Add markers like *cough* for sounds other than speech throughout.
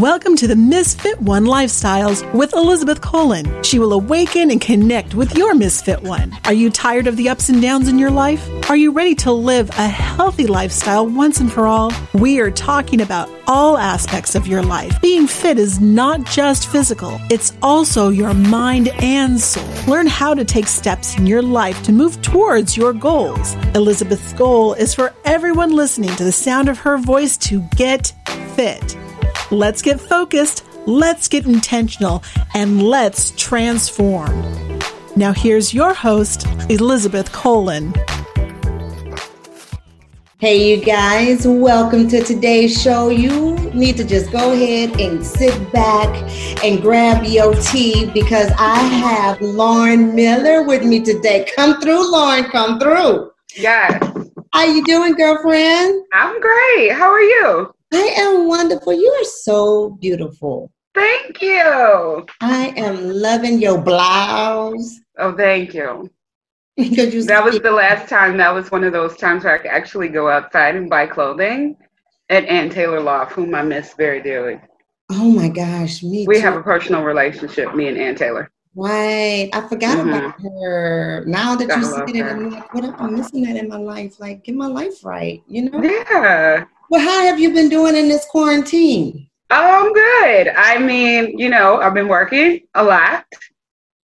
Welcome to the Misfit One Lifestyles with Elizabeth Colin. She will awaken and connect with your Misfit One. Are you tired of the ups and downs in your life? Are you ready to live a healthy lifestyle once and for all? We are talking about all aspects of your life. Being fit is not just physical, it's also your mind and soul. Learn how to take steps in your life to move towards your goals. Elizabeth's goal is for everyone listening to the sound of her voice to get fit. Let's get focused, let's get intentional, and let's transform. Now, here's your host, Elizabeth Colin. Hey, you guys, welcome to today's show. You need to just go ahead and sit back and grab your tea because I have Lauren Miller with me today. Come through, Lauren, come through. Yes. How you doing, girlfriend? I'm great. How are you? I am wonderful. You are so beautiful. Thank you. I am loving your blouse. Oh, thank you. Because you That was the last time. That was one of those times where I could actually go outside and buy clothing at Ann Taylor Loft, whom I miss very dearly. Oh my gosh, me We too. have a personal relationship, me and Ann Taylor. Right. I forgot Mhm. about her. Now that I you said it. I'm like, what am I missing that in my life? Like, get my life right, you know? Yeah. Well, how have you been doing in this quarantine? Oh, I'm good. I mean, you know, I've been working a lot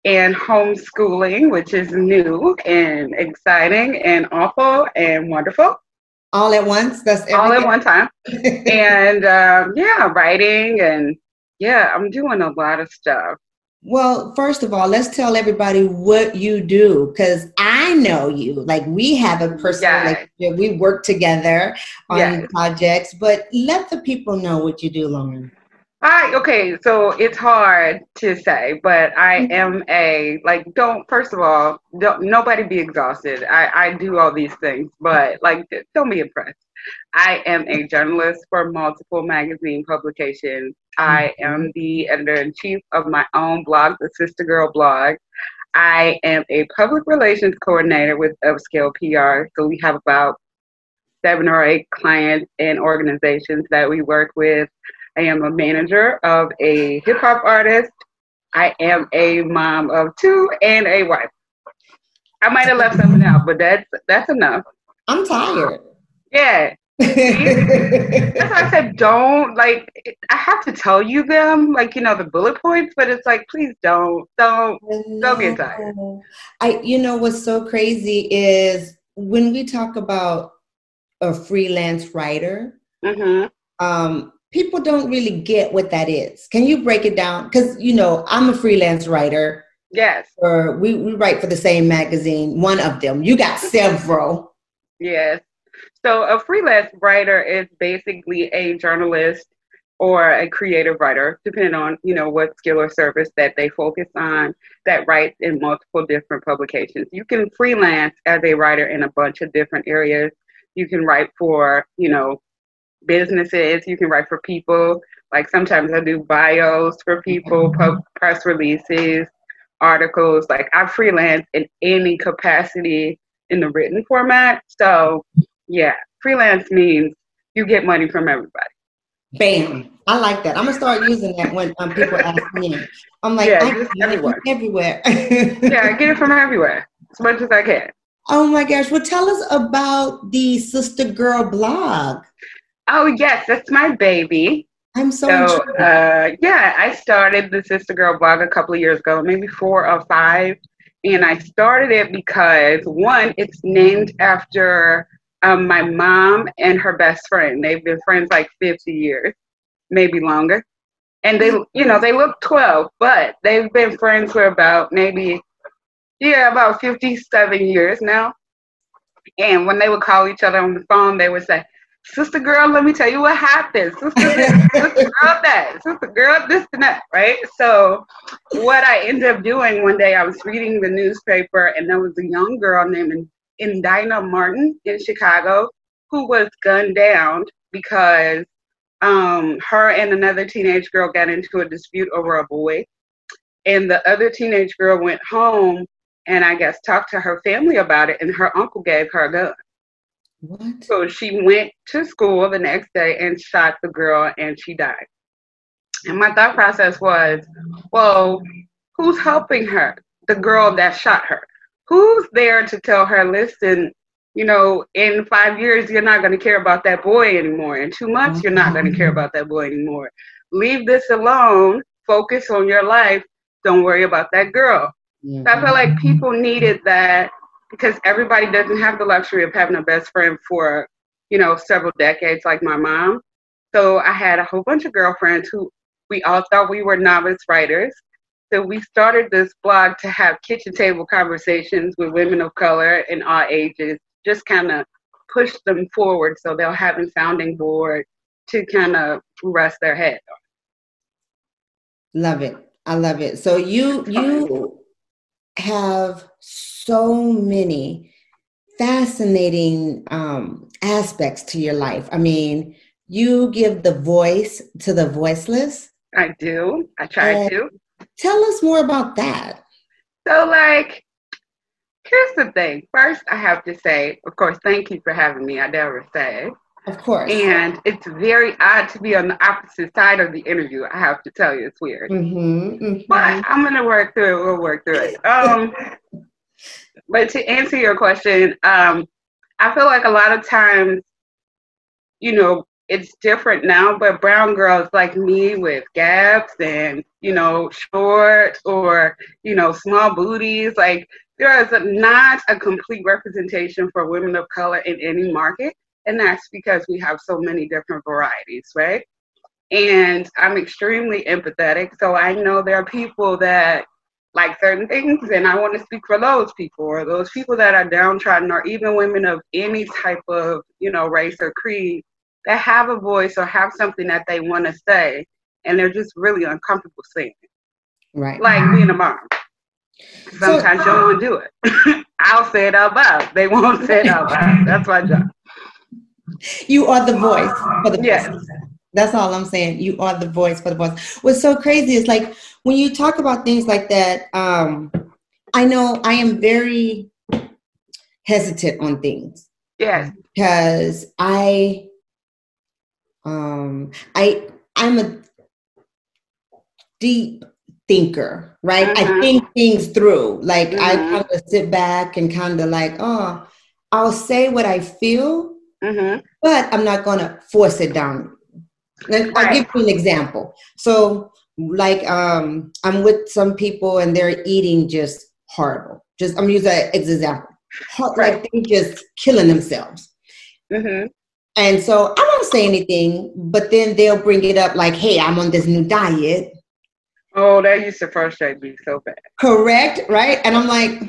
and homeschooling, which is new and exciting and awful and wonderful All at once? That's all at one time. *laughs* and um, yeah, writing and yeah, I'm doing a lot of stuff. Well, first of all, let's tell everybody what you do because I know you. Like we have a personal Yes. relationship. We work together on Yes. projects, but let the people know what you do, Lauren. I okay, so it's hard to say, but I Mm-hmm. am a like don't first of all, don't nobody be exhausted. I I do all these things, but like don't be impressed. I am a journalist for multiple magazine publications. I Mm-hmm. am the editor in chief of my own blog, the Sister Girl blog. I am a public relations coordinator with Upscale PR. So we have about seven or eight clients and organizations that we work with. I am a manager of a hip hop artist. I am a mom of two and a wife. I might have left something out, but that's that's enough. I'm tired. Yeah. *laughs* That's why I said don't like I have to tell you them, like, you know, the bullet points, but it's like please don't, don't Don't get tired. I, you know, what's so crazy is when we talk about a freelance writer, hmm um, people don't really get what that is. Can you break it down? Because you know, I'm a freelance writer. Yes. For we, we write for the same magazine, one of them. You got several. Yes. So a freelance writer is basically a journalist or a creative writer, depending on you know what skill or service that they focus on, that writes in multiple different publications. You can freelance as a writer in a bunch of different areas. You can write for you know businesses. You can write for people. Like sometimes I do bios for people, pub- press releases, articles. Like I freelance in any capacity in the written format. So yeah, freelance means you get money from everybody. Bam. I like that. I'm gonna start using that when um, people ask me. I'm like, Yeah, I get it from everywhere. *laughs* Yeah, I get it from everywhere as much as I can. Oh my gosh. Well, tell us about the Sister Girl blog. Oh yes, that's my baby. I'm so, So uh, yeah, I started the Sister Girl blog a couple of years ago, maybe four or five, and I started it because one, it's named after um, my mom and her best friend. They've been friends like 50 years, maybe longer, and they, you know, they look 12, but they've been friends for about maybe, yeah, about 57 years now. And when they would call each other on the phone, they would say, sister girl, let me tell you what happened. Sister, sister girl that, sister girl this and that, right? So what I ended up doing one day, I was reading the newspaper and there was a young girl named Endia Martin in Chicago who was gunned down because um, her and another teenage girl got into a dispute over a boy. And the other teenage girl went home and I guess talked to her family about it, and her uncle gave her a gun. What? So she went to school the next day and shot the girl, and she died. And my thought process was, well, who's helping her? The girl that shot her. Who's there to tell her, listen, you know, in five years, you're not going to care about that boy anymore. In two months, you're not going to care about that boy anymore. Leave this alone. Focus on your life. Don't worry about that girl. Yeah. So I feel like mm-hmm. people needed that because everybody doesn't have the luxury of having a best friend for, you know, several decades like my mom. So I had a whole bunch of girlfriends who we all thought we were novice writers. So we started this blog to have kitchen table conversations with women of color in all ages, just kind of push them forward so they'll have a sounding board to kind of rest their head on. Love it. I love it. So you you have so many fascinating um, aspects to your life. I mean, you give the voice to the voiceless. I do. I try And- to. Tell us more about that. So, like, here's the thing. First, I have to say, of course, thank you for having me. I never say. Of course. And it's very odd to be on the opposite side of the interview. I have to tell you, it's weird. Mhm, But mhm. I'm gonna work through it. We'll work through it. Um, but to answer your question, um, I feel like a lot of times, you know, it's different now. But brown girls like me with gaps and you know short or you know small booties, like there is a, not a complete representation for women of color in any market, and that's because we have so many different varieties, right? and I'm extremely empathetic. So I know there are people that like certain things, and I want to speak for those people, or those people that are downtrodden, or even women of any type of you know race or creed that have a voice or have something that they want to say, and they're just really uncomfortable saying it. right. Like being a mom. Sometimes you don't want to do it. *laughs* I'll say it out loud. They won't say it out loud. That's my job. You are the voice for the Yes. That's all I'm saying. You are the voice for the voice. What's so crazy is like when you talk about things like that, um, I know I am very hesitant on things Yes. because I um I I'm a deep thinker, right? I Mhm. think things through. Like I Mhm. kind of sit back and kind of like, oh, I'll say what I feel, Mm-hmm. but I'm not gonna force it down. And I'll Right. give you an example. So, like, um, I'm with some people and they're eating just horrible. Just I'm using an example. Like they're just killing themselves. Mm-hmm. And so I won't say anything, but then they'll bring it up like, hey, I'm on this new diet. Oh, that used to frustrate me so bad. Correct, right? And I'm like,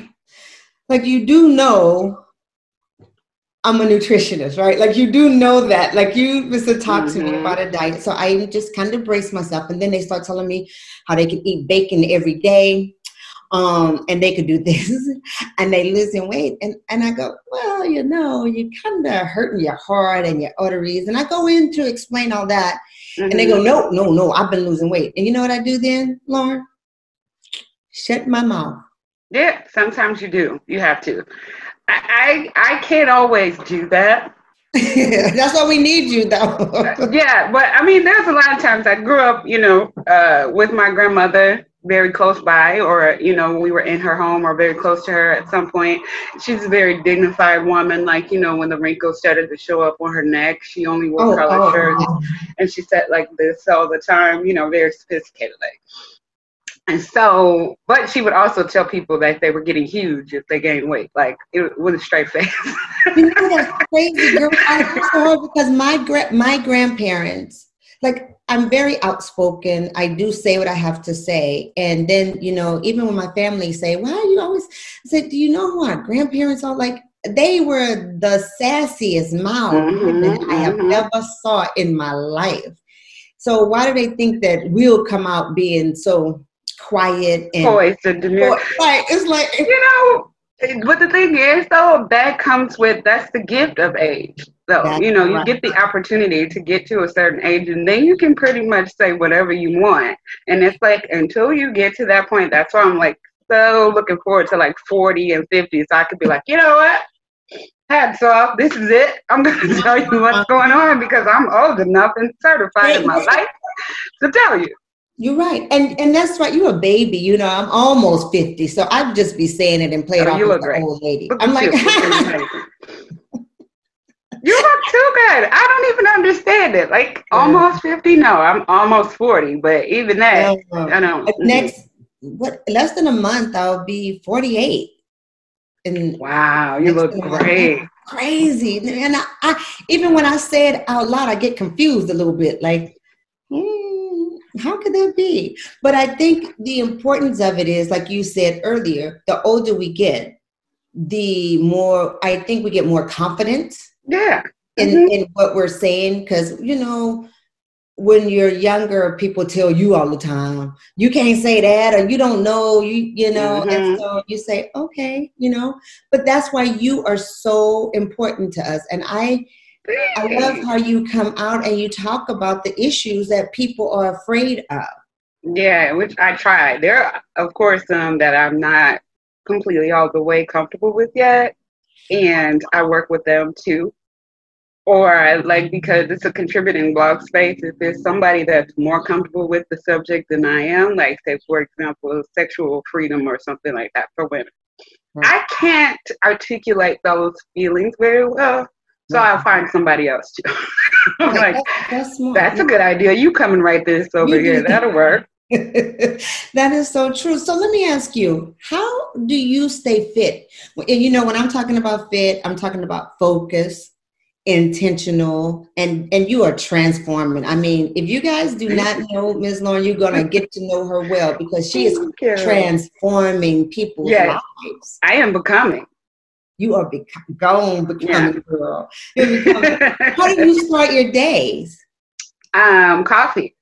like you do know I'm a nutritionist, right? Like you do know that. Like you used to talk to me Mhm. about a diet. So I just kind of brace myself. And then they start telling me how they can eat bacon every day. Um, and they could do *laughs* this and they losing weight. And and I go, well, you know, you kind of hurting your heart and your arteries. And I go in to explain all that. And they go, no, no, no, I've been losing weight. And you know what I do then, Lauren? Shut my mouth. Yeah, sometimes you do. You have to. I I, I can't always do that. *laughs* That's why we need you, though. *laughs* Yeah, but I mean, there's a lot of times I grew up, you know, uh, with my grandmother very close by, or you know, we were in her home or very close to her at some point. She's a very dignified woman. Like you know, when the wrinkles started to show up on her neck, she only wore Oh, colored oh. shirts, and she said like this all the time. You know, very sophisticated. Like. And so, but she would also tell people that they were getting huge if they gained weight, like it with a straight *laughs* face. you know that's crazy, girl. I because my gra- my grandparents, like, I'm very outspoken. I do say what I have to say, and then you know, even when my family say, "Why are you always?" I said, "Do you know who our grandparents are?" Like, they were the sassiest mouth Mhm, I have mhm. ever saw in my life. So why do they think that we'll come out being so quiet and Poised and demure. like it's like you know, but the thing is, though, that comes with that's the gift of age. So That's you know, you right. get the opportunity to get to a certain age, and then you can pretty much say whatever you want. And it's like until you get to that point, that's why I'm like so looking forward to like 40 and 50, so I could be like, you know what. Hats off. This is it. I'm going *laughs* to tell you what's going on because I'm old enough and certified in my life to tell you. You're right, and and that's right. You're a baby, you know. I'm almost fifty, so I'd just be saying it and play it Oh, off you as look an great. old lady. Look I'm like, *laughs* you. It's amazing. You look too good. I don't even understand it. Like almost fifty? No, I'm almost forty. But even that, I don't. Next, what? Less than a month, I'll be 48. And Wow, you look great. Crazy, and I, I even when I say it out loud, I get confused a little bit. Like, hmm, how could that be? But I think the importance of it is, like you said earlier, the older we get, the more I think we get more confidence Yeah. In, Mhm. in what we're saying because you know when you're younger people tell you all the time you can't say that or you don't know you you know and Mhm. so you say okay you know but that's why you are so important to us and i i love how you come out and you talk about the issues that people are afraid of Yeah, which I try. There, are, of course, some that I'm not completely all the way comfortable with yet, and I work with them too. Or like because it's a contributing blog space, if there's somebody that's more comfortable with the subject than I am, like say for example, sexual freedom or something like that for women, Right. I can't articulate those feelings very well, so Right. I'll find somebody else to. *laughs* Like, that's, that's that's a good idea. You come and write this over here. that. That'll work. *laughs* that is so true. So let me ask you, how do you stay fit? And You know, when I'm talking about fit, I'm talking about focus, intentional, and and you are transforming. I mean, if you guys do not know Ms. Lauren, you're gonna get to know her well because she is transforming people's Yes. lives. I am becoming. You are gone becoming girl. Becoming. How do you start your days? um, coffee.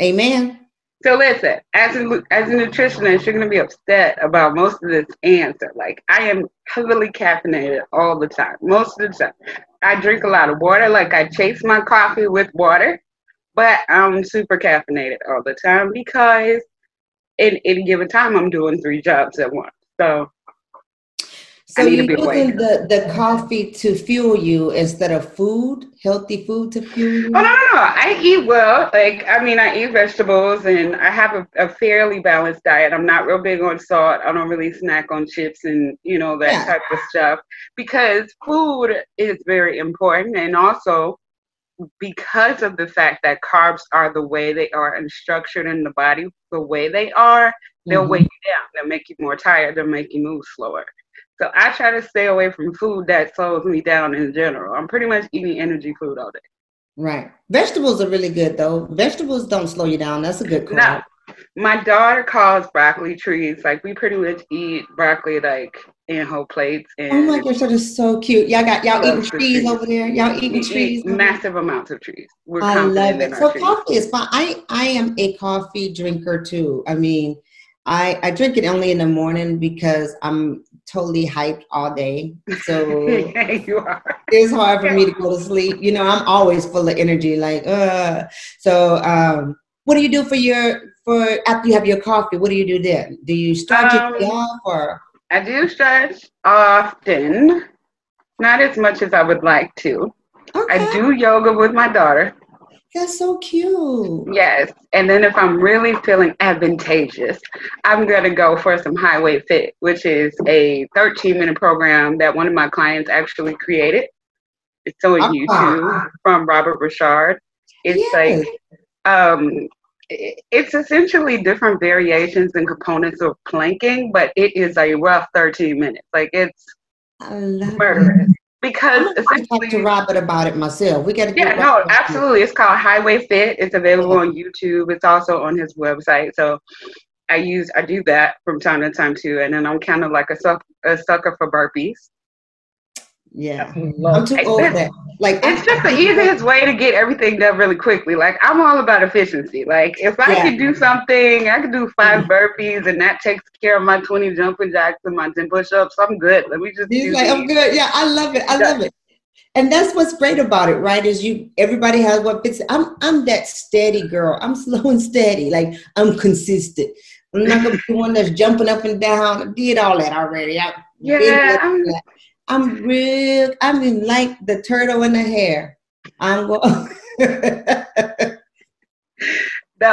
Amen. So listen, as a as a nutritionist, you're gonna be upset about most of this answer. Like I am heavily caffeinated all the time, most of the time. I drink a lot of water. Like I chase my coffee with water, but I'm super caffeinated all the time because in any given time I'm doing three jobs at once. So So you're using the, the coffee to fuel you instead of food, healthy food to fuel you? Oh no, no, no! I eat well. Like I mean, I eat vegetables, and I have a, a fairly balanced diet. I'm not real big on salt. I don't really snack on chips and you know that Yeah. type of stuff because food is very important, and also because of the fact that carbs are the way they are and structured in the body the way they are, they'll Mhm. weigh you down. They'll make you more tired. They'll make you move slower. So I try to stay away from food that slows me down in general. I'm pretty much eating energy food all day. Right. Vegetables are really good though. Vegetables don't slow you down. That's a good call. No, my daughter calls broccoli trees. Like we pretty much eat broccoli like in whole plates. And Oh my gosh, that is so cute. Y'all got y'all eating trees trees. over there. Y'all eating eat trees. there? massive amounts of trees. We're I love it. So trees. coffee is fine. I I am a coffee drinker too. I mean, I I drink it only in the morning because I'm totally hyped all day. So *laughs* you are. it's hard for me to go to sleep. You know, I'm always full of energy. Like, uh. So, um, what do you do for your for after you have your coffee? What do you do then? Do you start your day Um, off or? I do stretch often, not as much as I would like to. Okay, I do yoga with my daughter. That's so cute. Yes. And then if I'm really feeling advantageous, I'm going to go for some Highway Fit, which is a 13 minute program that one of my clients actually created. It's on Ah. YouTube from Robert Richard. It's Yes. like, um, it's essentially different variations and components of planking, but it is a rough 13 minutes. Like it's love it. Because I'm gonna talk to Robert about it myself. We got to yeah, no, absolutely. It's called Highway Fit. It's available on YouTube. It's also on his website. So I use I do that from time to time too. And then I'm kind of like a suck, a sucker for burpees. Yeah, I'm too old for that. Like it's just the easiest way to get everything done really quickly. Like I'm all about efficiency. Like if I yeah. could do something, I could do 5 mm-hmm. burpees, and that takes care of my 20 jumping jacks and my 10 push-ups. I'm good. Let me just. He's like, I'm good. Yeah, I love it. I love it. And that's what's great about it, right? Is you everybody has what fits. I'm I'm that steady girl. I'm *laughs* slow and steady. Like I'm consistent. I'm not gonna be one that's jumping up and down. I did all that already. I *laughs* yeah, I'm, real. I'm in like the turtle in the hare. I'm going. *laughs* the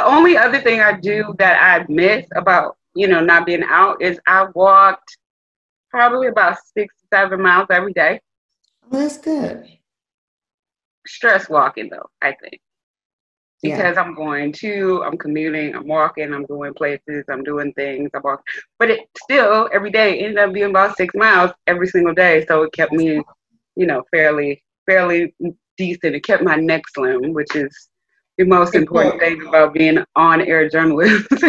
only other thing I do that I miss about you know not being out is I walked probably about six seven miles every day. Well, that's good. Stress walking though, I think. Because yeah. I'm going to, I'm commuting, I'm walking, I'm going places, I'm doing things, I'm walking. But it still every day ended up being about six miles every single day. So it kept me, you know, fairly, fairly decent. It kept my neck slim, which is the most important thing about being on air journalist. *laughs*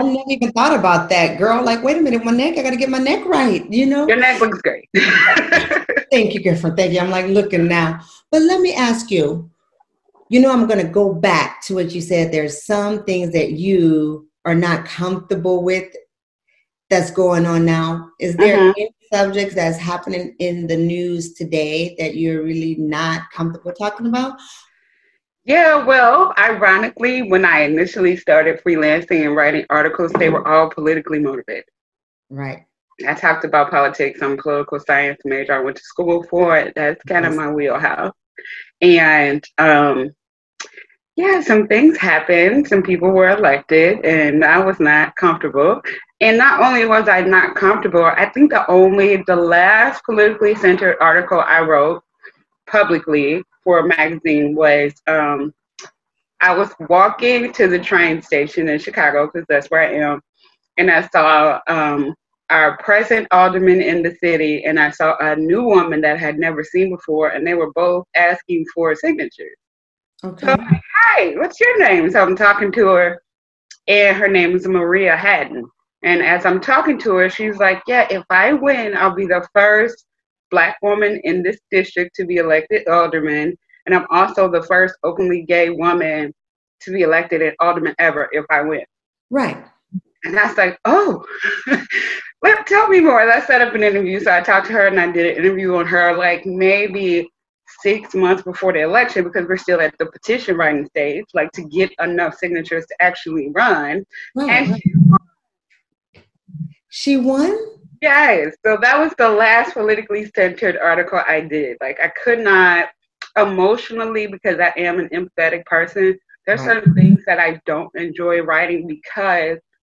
I never even thought about that, girl. Like, wait a minute, my neck, I gotta get my neck right, you know? Your neck looks great. *laughs* Thank you, girlfriend. Thank you. I'm like looking now. But let me ask you, you know, I'm gonna go back to what you said. There's some things that you are not comfortable with that's going on now. Is there uh-huh. any subjects that's happening in the news today that you're really not comfortable talking about? Yeah, well, ironically, when I initially started freelancing and writing articles, they were all politically motivated. Right. I talked about politics. I'm a political science major. I went to school for it. That's kind of my wheelhouse. And um, yeah, some things happened. Some people were elected, and I was not comfortable. And not only was I not comfortable, I think the only, the last politically centered article I wrote publicly for a magazine was um, I was walking to the train station in Chicago because that's where I am, and I saw um, our present alderman in the city, and I saw a new woman that I had never seen before, and they were both asking for signatures. Okay. So I'm like, hi, what's your name? So I'm talking to her, and her name is Maria Hadden. And as I'm talking to her, she's like, Yeah, if I win, I'll be the first black woman in this district to be elected alderman, and I'm also the first openly gay woman to be elected an alderman ever if I win. Right. And I was like, oh, *laughs* let tell me more. Let's set up an interview. So I talked to her and I did an interview on her like maybe six months before the election because we're still at the petition writing stage, like to get enough signatures to actually run. Right, and right. she won. Yes. So that was the last politically centered article I did. Like I could not emotionally because I am an empathetic person. There's right. certain things that I don't enjoy writing because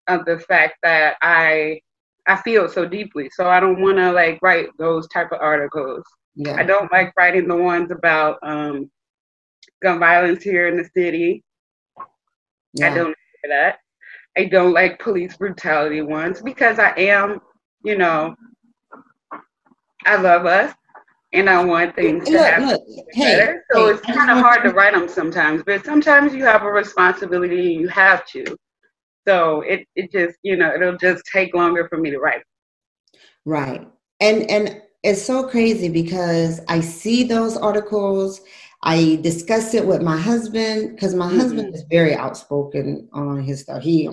of the fact that I I feel so deeply. So I don't want to like write those type of articles. Yeah. I don't like writing the ones about um, gun violence here in the city. Yeah. I don't like that. I don't like police brutality ones because I am you know, I love us and I want things to happen look. Hey, better. So hey, it's kind of hard to write them sometimes, but sometimes you have a responsibility and you have to. So it, it just, you know, it'll just take longer for me to write. Right. And and it's so crazy because I see those articles. I discuss it with my husband because my mm-hmm. husband is very outspoken on his stuff. He,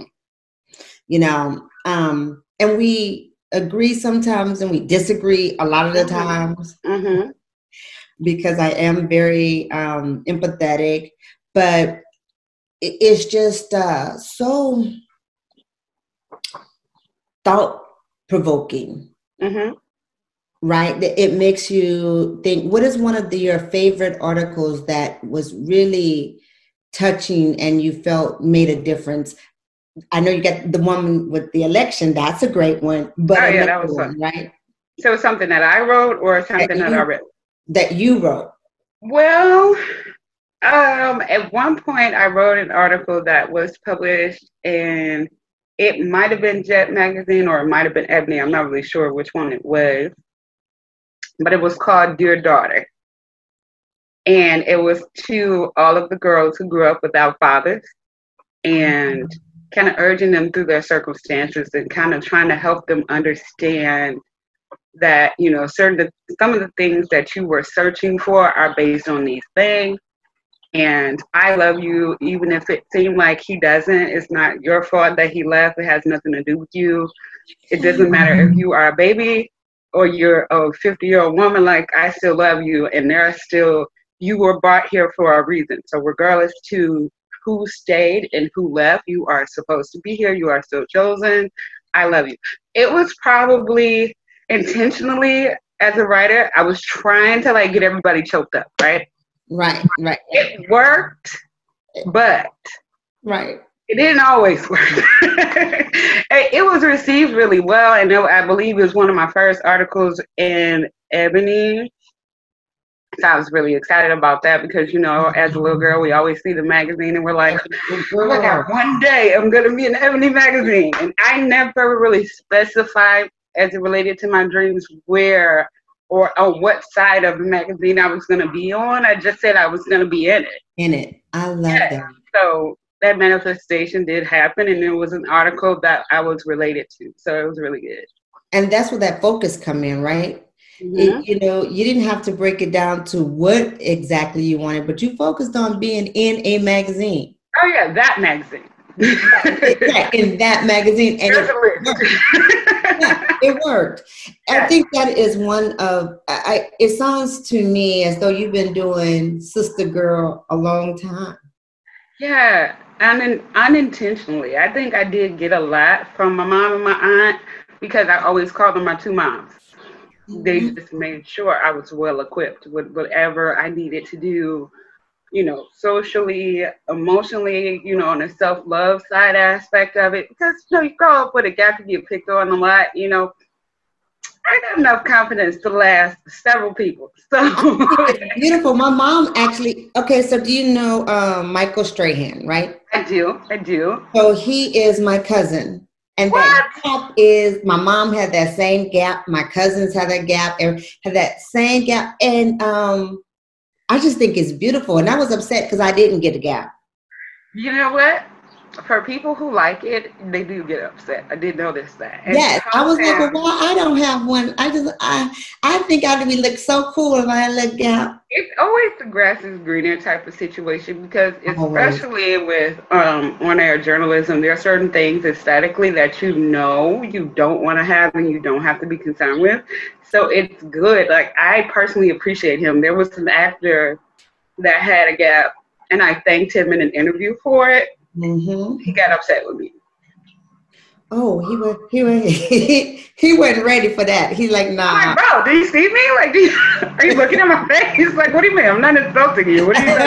you know, um, and we agree sometimes and we disagree a lot of the mm-hmm. times mm-hmm. because I am very um, empathetic, but it's just uh, so thought provoking. Mm-hmm. Right, it makes you think. What is one of the, your favorite articles that was really touching and you felt made a difference? I know you got the one with the election. That's a great one. But oh, yeah, that was one, right? So something that I wrote or something that, that I read? That you wrote. Well, um, at one point I wrote an article that was published in it might have been Jet Magazine or it might have been Ebony. I'm not really sure which one it was. But it was called Dear Daughter. And it was to all of the girls who grew up without fathers. And kind of urging them through their circumstances and kind of trying to help them understand that you know certain some of the things that you were searching for are based on these things and I love you, even if it seemed like he doesn't. It's not your fault that he left. It has nothing to do with you. It doesn't matter if you are a baby or you're a 50 year old woman. Like I still love you, and there are still you were brought here for a reason. So regardless to who stayed and who left, you are supposed to be here. You are still chosen. I love you. It was probably intentionally as a writer. I was trying to like get everybody choked up, right? Right, right. It worked, but right. It didn't always work. *laughs* it was received really well, and I believe it was one of my first articles in Ebony. So I was really excited about that because, you know, as a little girl, we always see the magazine and we're like, oh look at one day I'm going to be in Ebony magazine. And I never really specified as it related to my dreams where or on what side of the magazine I was going to be on. I just said I was going to be in it. In it. I love yeah. that. So that manifestation did happen, and it was an article that I was related to. So it was really good. And that's where that focus come in, right? Mm-hmm. It, you know, you didn't have to break it down to what exactly you wanted, but you focused on being in a magazine. Oh yeah, that magazine. *laughs* in that magazine, and *laughs* yeah, *laughs* it worked. I think that is one of. I. It sounds to me as though you've been doing Sister Girl a long time. Yeah, un- unintentionally. I think I did get a lot from my mom and my aunt because I always called them my two moms. Mm-hmm. They just made sure I was well equipped with whatever I needed to do you know, socially, emotionally, you know, on the self love side aspect of it. Because, you know, you grow up with a gap, you get picked on a lot, you know. I got enough confidence to last several people. *laughs* So *laughs* beautiful. My mom actually. Okay, so do you know um, Michael Strahan, right? I do. I do. So he is my cousin, and what? that gap is my mom had that same gap. My cousins had that gap. Had that same gap, and um, I just think it's beautiful. And I was upset because I didn't get a gap. You know what? For people who like it, they do get upset. I did notice that. And yes, I was like, well, I don't have one. I just, I, I think I'd be look so cool if I had a gap. It's always the grass is greener type of situation because, especially always. with um, on-air journalism, there are certain things aesthetically that you know you don't want to have and you don't have to be concerned with. So it's good. Like I personally appreciate him. There was an actor that had a gap, and I thanked him in an interview for it. Mm-hmm. He got upset with me. Oh, he was he was *laughs* he, he wasn't ready for that. He's like, nah. I'm like, bro, do you see me? Like, you, *laughs* are you looking at my face? Like, what do you mean? I'm not insulting you. What do you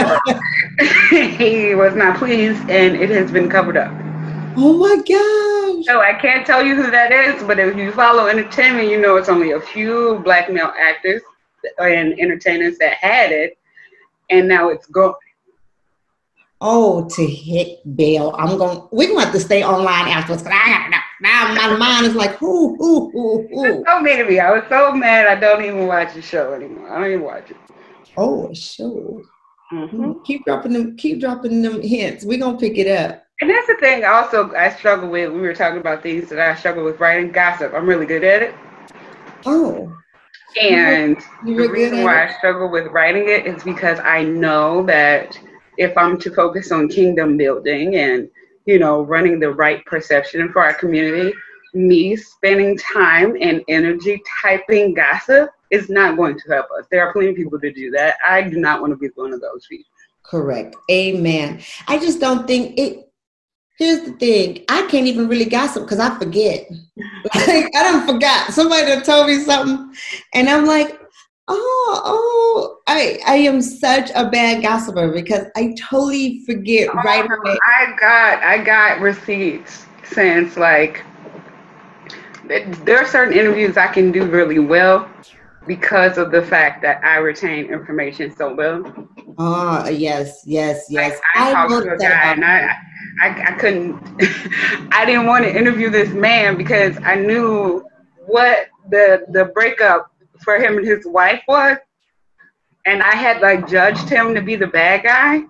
mean? *laughs* he was not pleased, and it has been covered up. Oh my gosh. So I can't tell you who that is, but if you follow entertainment, you know it's only a few black male actors and entertainers that had it, and now it's gone. Oh, to hit Bill. I'm going, we're going to have to stay online afterwards because I got now my mind is like, who, who, who, who. so mean to me. I was so mad I don't even watch the show anymore. I don't even watch it. Oh, show. Mm-hmm. Keep dropping them, keep dropping them hints. We're going to pick it up. And that's the thing. Also, I struggle with. We were talking about things that I struggle with writing gossip. I'm really good at it. Oh. And you were, you the reason why I struggle with writing it is because I know that if I'm to focus on kingdom building and you know running the right perception for our community, me spending time and energy typing gossip is not going to help us. There are plenty of people to do that. I do not want to be one of those people. Correct. Amen. I just don't think it Here's the thing. I can't even really gossip because I forget. *laughs* like I don't forgot. Somebody told me something, and I'm like, oh, oh, I I am such a bad gossiper because I totally forget oh, right away. I got I got receipts since like there are certain interviews I can do really well because of the fact that I retain information so well. Oh yes, yes, yes. Like, I, I talked to a guy and I I, I couldn't, *laughs* I didn't want to interview this man because I knew what the the breakup for him and his wife was, and I had like judged him to be the bad guy.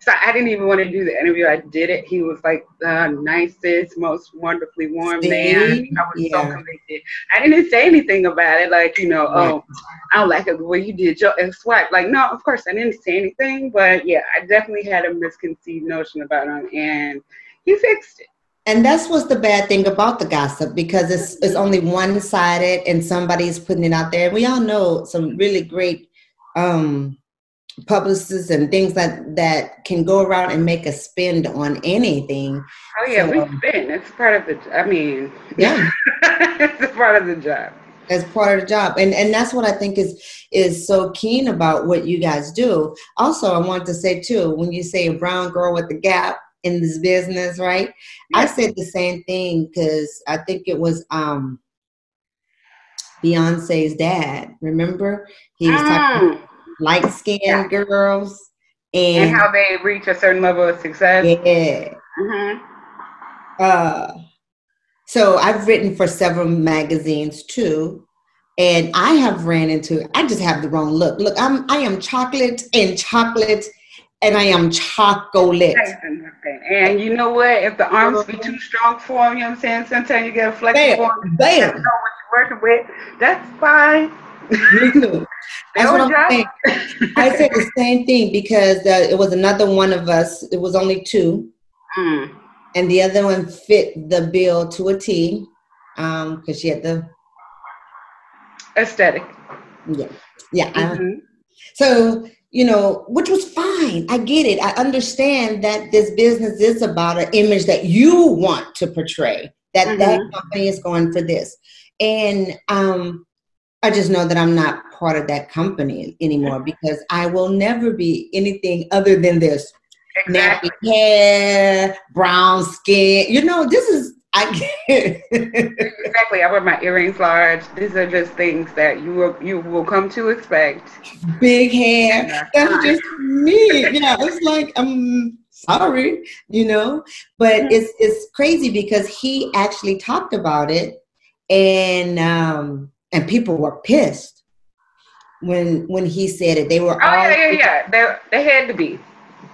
So I didn't even want to do the interview. I did it. He was like the nicest, most wonderfully warm See? man. I was so convicted. I didn't say anything about it, like you know, Right. oh, I don't like it the way you did your ex-wife. Like, no, of course I didn't say anything, but yeah, I definitely had a misconceived notion about him, and he fixed it. And that's what's the bad thing about the gossip because it's it's only one sided and somebody's putting it out there. We all know some really great um publicists and things that that can go around and make a spend on anything. Oh yeah, So- we've been. It's part of the. I mean, *laughs* Yeah. it's part of the job. as part of the job and and that's what i think is is so keen about what you guys do also i want to say too when you say a brown girl with the gap in this business right i said the same thing because i think it was um beyonce's dad remember he was talking Mm. light skinned Yeah. girls And and, how they reach a certain level of success. yeah hmm uh, so I've written for several magazines too, and I have ran into. I just have the wrong look. Look, I'm I am chocolate and chocolate, and I am chocolate. And you know what? If the arms be too strong for him, you know what I'm saying? Sometimes you get a flexible arm. Bam, You know what you're working with. That's fine. Me too. *laughs* That's what I'm saying. I said the same thing because uh, it was another one of us. It was only two, Mm. and the other one fit the bill to a T, um, because she had the Aesthetic. yeah, yeah. I- Mhm. So, you know, which was fine. I get it. I understand that this business is about an image that you want to portray, that that company is going for this. And um, I just know that I'm not part of that company anymore because I will never be anything other than this Exactly. nappy hair, brown skin. You know, this is, I can't. Exactly. I wear my earrings large. These are just things that you will you will come to expect. big hair. That's just me. Yeah, it's like I'm sorry, you know. But it's it's crazy because he actually talked about it, and um and people were pissed when when he said it. They were Oh all yeah, yeah, yeah. They they had to be.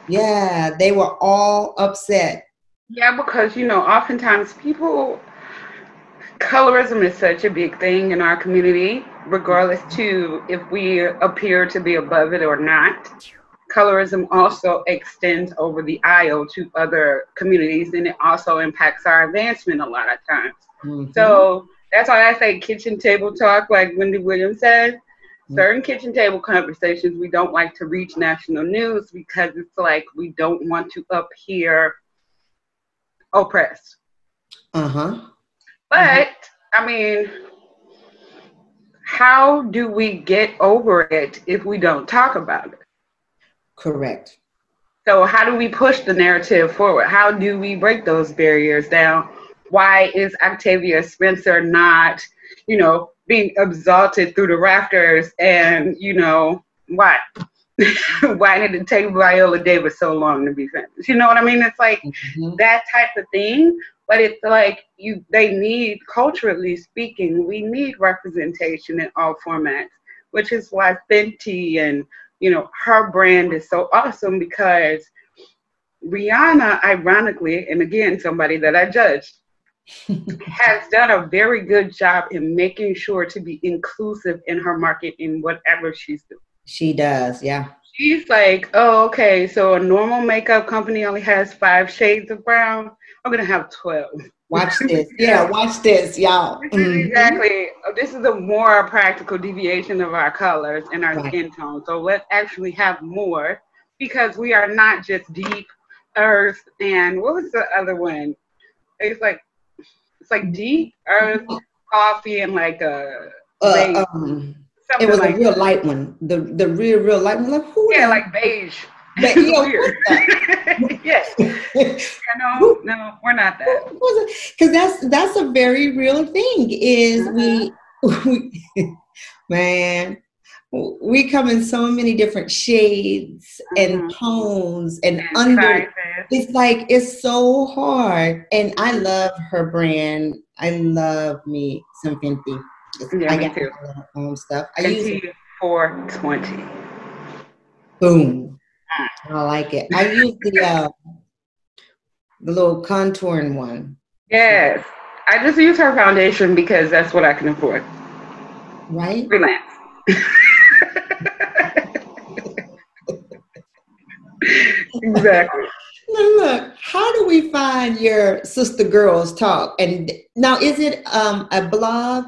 yeah, they were all upset. Yeah, because you know, oftentimes people colorism is such a big thing in our community, regardless to if we appear to be above it or not. Colorism also extends over the aisle to other communities and it also impacts our advancement a lot of times. Mhm. So that's why I say kitchen table talk, like Wendy Williams said. Certain kitchen table conversations we don't like to reach national news because it's like we don't want to appear oppressed. uh-huh. But I mean, how do we get over it if we don't talk about it? Correct. So how do we push the narrative forward? How do we break those barriers down? Why is Octavia Spencer not, you know, being exalted through the rafters? And you know why? Why did it take Viola Davis so long to be famous? You know what I mean? It's like Mhm. that type of thing. But it's like you, they need culturally speaking, we need representation in all formats, which is why Fenty and you know her brand is so awesome because Rihanna, ironically, and again somebody that I judged, *laughs* has done a very good job in making sure to be inclusive in her market in whatever she's doing. She does, yeah. She's like, oh, okay, so a normal makeup company only has five shades of brown. I'm gonna have twelve. Watch *laughs* this. Yeah, watch this, y'all. This is Mhm. exactly. This is a more practical deviation of our colors and our Right. skin tone. So let's actually have more because we are not just deep earth and what was the other one? It's like it's like deep earth, coffee, and like a Uh, um, something it was like a real light one. The the real real light one. Like who? yeah, like beige. But, *laughs* *laughs* yeah, yes. No, no, we're not that. because that's that's a very real thing. Is we, *laughs* we man, we come in so many different shades and Mhm. tones and And under. sizes. It's like it's so hard, and I love her brand. I love me some Fenty. Yeah, I got too. my own stuff. I use it. Fenty 420. Boom. I like it. I use the *laughs* uh, the little contouring one. Yes. I just use her foundation because that's what I can afford. Right? Freelance. *laughs* exactly. Now look, how do we find your sister girls talk? And now is it um, a blog?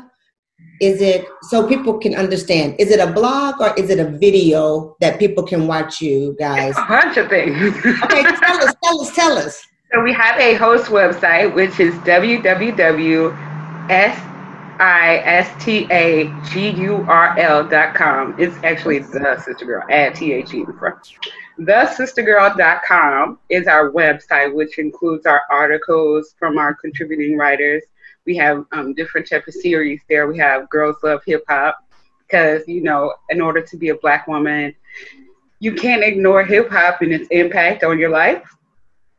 Is it so people can understand? Is it a blog or is it a video that people can watch you guys? A bunch of things. *laughs* Okay, tell us, tell us, tell us. So we have a host website, which is www.sistergirl.com. It's actually the sister girl, add T-H-E in front. Thesistergirl.com is our website, which includes our articles from our contributing writers. We have um, different type of series there. We have Girls Love Hip Hop, because, you know, in order to be a black woman, you can't ignore hip hop and its impact on your life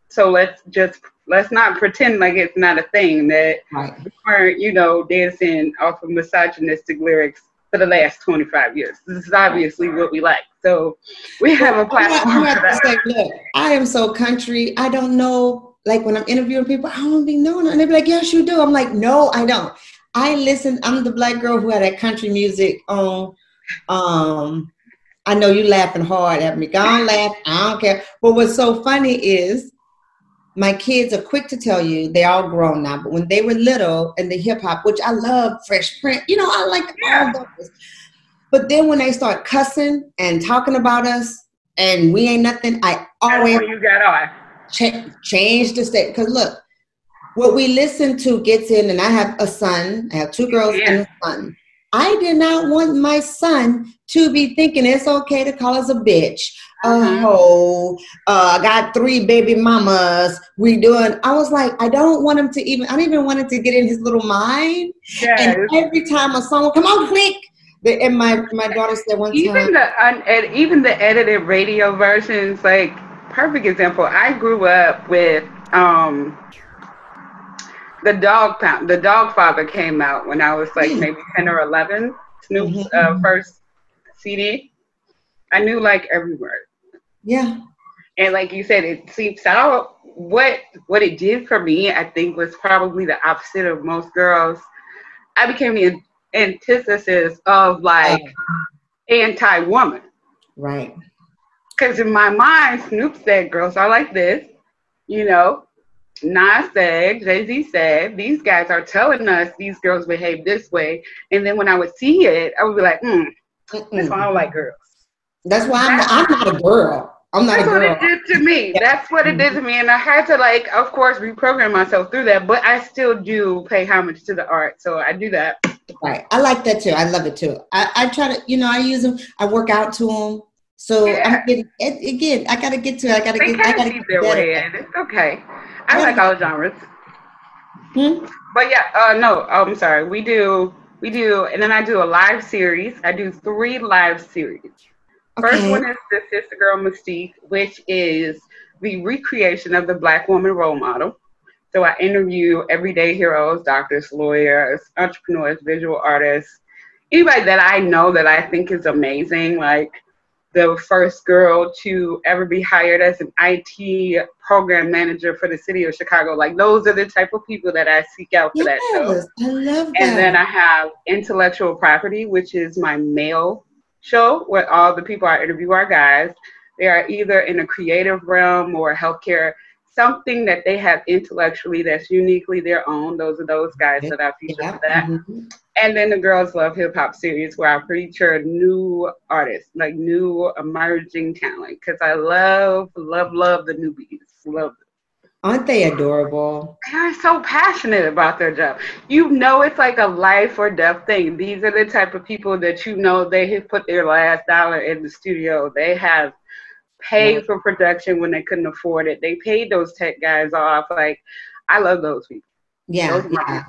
so let's just let's not pretend like it's not a thing that Right. we weren't, you know, dancing off of misogynistic lyrics for the last 25 years. This is obviously what we like. So we have a platform have for to that. say, look, I am so country. I don't know. Like when I'm interviewing people, I don't be knowing. And they be like, yes, you do. I'm like, no, I don't. I listen. I'm the black girl who had that country music on. Um, I know you laughing hard at me. Go on, laugh. I don't care. But what's so funny is my kids are quick to tell you they're all grown now. But when they were little and the hip hop, which I love, Fresh Prince, you know, I like Yeah. all those. But then when they start cussing and talking about us and we ain't nothing, I always you got on. Cha- change the state. Because look, what we listen to gets in, and I have a son, I have two girls and a son. I did not want my son to be thinking it's okay to call us a bitch, Mhm. hoe, uh, I got three baby mamas, we doing, I was like, I don't want him to even, I don't even want him to get in his little mind. Yes. And every time a song come on, click. And my, my daughter said one even time, the un- ed- even the edited radio versions, like perfect example. I grew up with um the Dogg Pound. The Doggfather came out when I was like Mm. maybe ten or eleven. Snoop's Mhm. uh, first CD. I knew like every word, yeah, and like you said, it seeps out. What what it did for me, I think, was probably the opposite of most girls. I became the antithesis of like anti-woman. right. Because in my mind, Snoop said girls are like this, you know. Nas said, Jay Z said, these guys are telling us these girls behave this way. And then when I would see it, I would be like, hmm, that's why I don't like girls. That's why I'm, I'm not a girl. I'm not That's a what it did to me. That's what it did to me. And I had to, like, of course, reprogram myself through that. But I still do pay homage to the art. So I do that. Right. I like that too. I love it too. I, I try to, you know, I use them. I work out to them. So Yeah. I'm getting it, again. I gotta get to. it. I gotta They get. I can gotta get their better. way in. It's okay. I Yeah. like all genres. Hmm? But yeah, uh, no, oh, I'm sorry. We do, we do, and then I do a live series. I do three live series. First one is the Sister Girl Mystique, which is the recreation of the Black woman role model. So I interview everyday heroes, doctors, lawyers, entrepreneurs, visual artists, anybody that I know that I think is amazing. Like the first girl to ever be hired as an IT program manager for the city of Chicago. Like those are the type of people that I seek out for that show. I love that. And then I have intellectual property, which is my male show where all the people I interview are guys. They are either in a creative realm or healthcare, something that they have intellectually that's uniquely their own. Those are those guys that I feature yeah. for that. mhm. And then the Girls Love Hip Hop series where I feature new artists, like new emerging talent. Because I love, love, love the newbies. Love Aren't they adorable? they're so passionate about their job. You know, it's like a life or death thing. These are the type of people that you know they have put their last dollar in the studio. They have paid for production when they couldn't afford it. They paid those tech guys off. Like, I love those people. Yeah, Those yeah.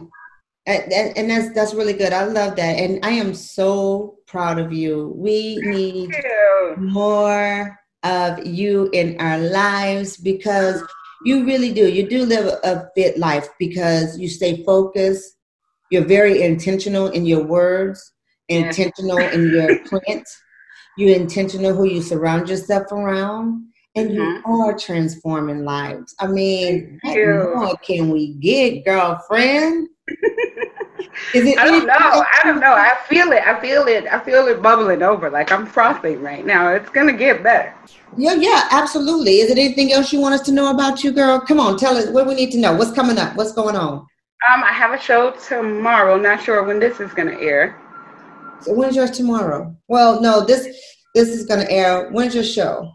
And, and- that's that's really good. I love that, and I am so proud of you. We need Yeah. more of you in our lives because you really do. You do live a fit life because you stay focused. You're very intentional in your words, intentional in your print. You're intentional who you surround yourself around, and Mhm. you are transforming lives. I mean, what can we get, girlfriend? *laughs* Is it I don't know. I don't know. I feel it. I feel it. I feel it bubbling over. Like I'm frothing right now. It's gonna get better. Yeah, yeah, absolutely. Is it anything else you want us to know about you, girl? Come on, tell us what we need to know. What's coming up? What's going on? Um, I have a show tomorrow. Not sure when this is gonna air. When's yours tomorrow? Well, no, this this is gonna air. When's your show?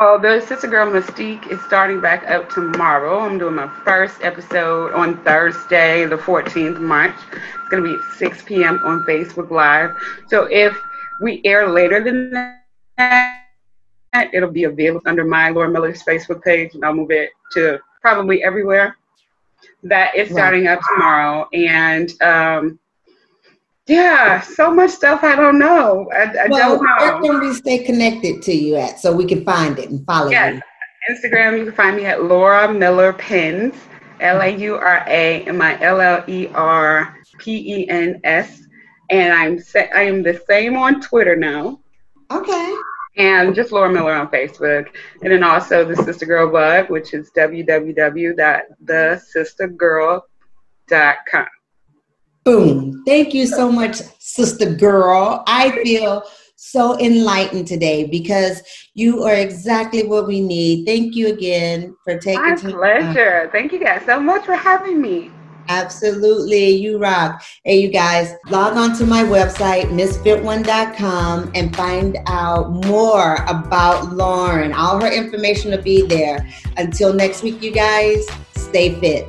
Well, the Sister Girl Mystique is starting back up tomorrow. I'm doing my first episode on Thursday, the 14th March. It's going to be at 6 p.m. on Facebook Live. So if we air later than that, it'll be available under my Laura Miller's Facebook page, and I'll move it to probably everywhere. That is Right. starting up tomorrow. And um, yeah, so much stuff I don't know. I, I well, don't know. where can we stay connected to you at so we can find it and follow Yes. you? Instagram, you can find me at Laura Miller Pens, L A U R A M I L L E R P E N S. And my L L E R P E N S. And I'm sa- I am the same on Twitter now, Okay. and just Laura Miller on Facebook, and then also the Sister Girl blog, which is www.thesistergirl.com. Boom. Thank you so much, sister girl. I feel so enlightened today because you are exactly what we need. Thank you again for taking My time. pleasure. Thank you guys so much for having me. Absolutely, you rock. Hey, you guys, log on to my website, misfit1.com, and find out more about Lauren. All her information will be there. Until next week, you guys, stay fit.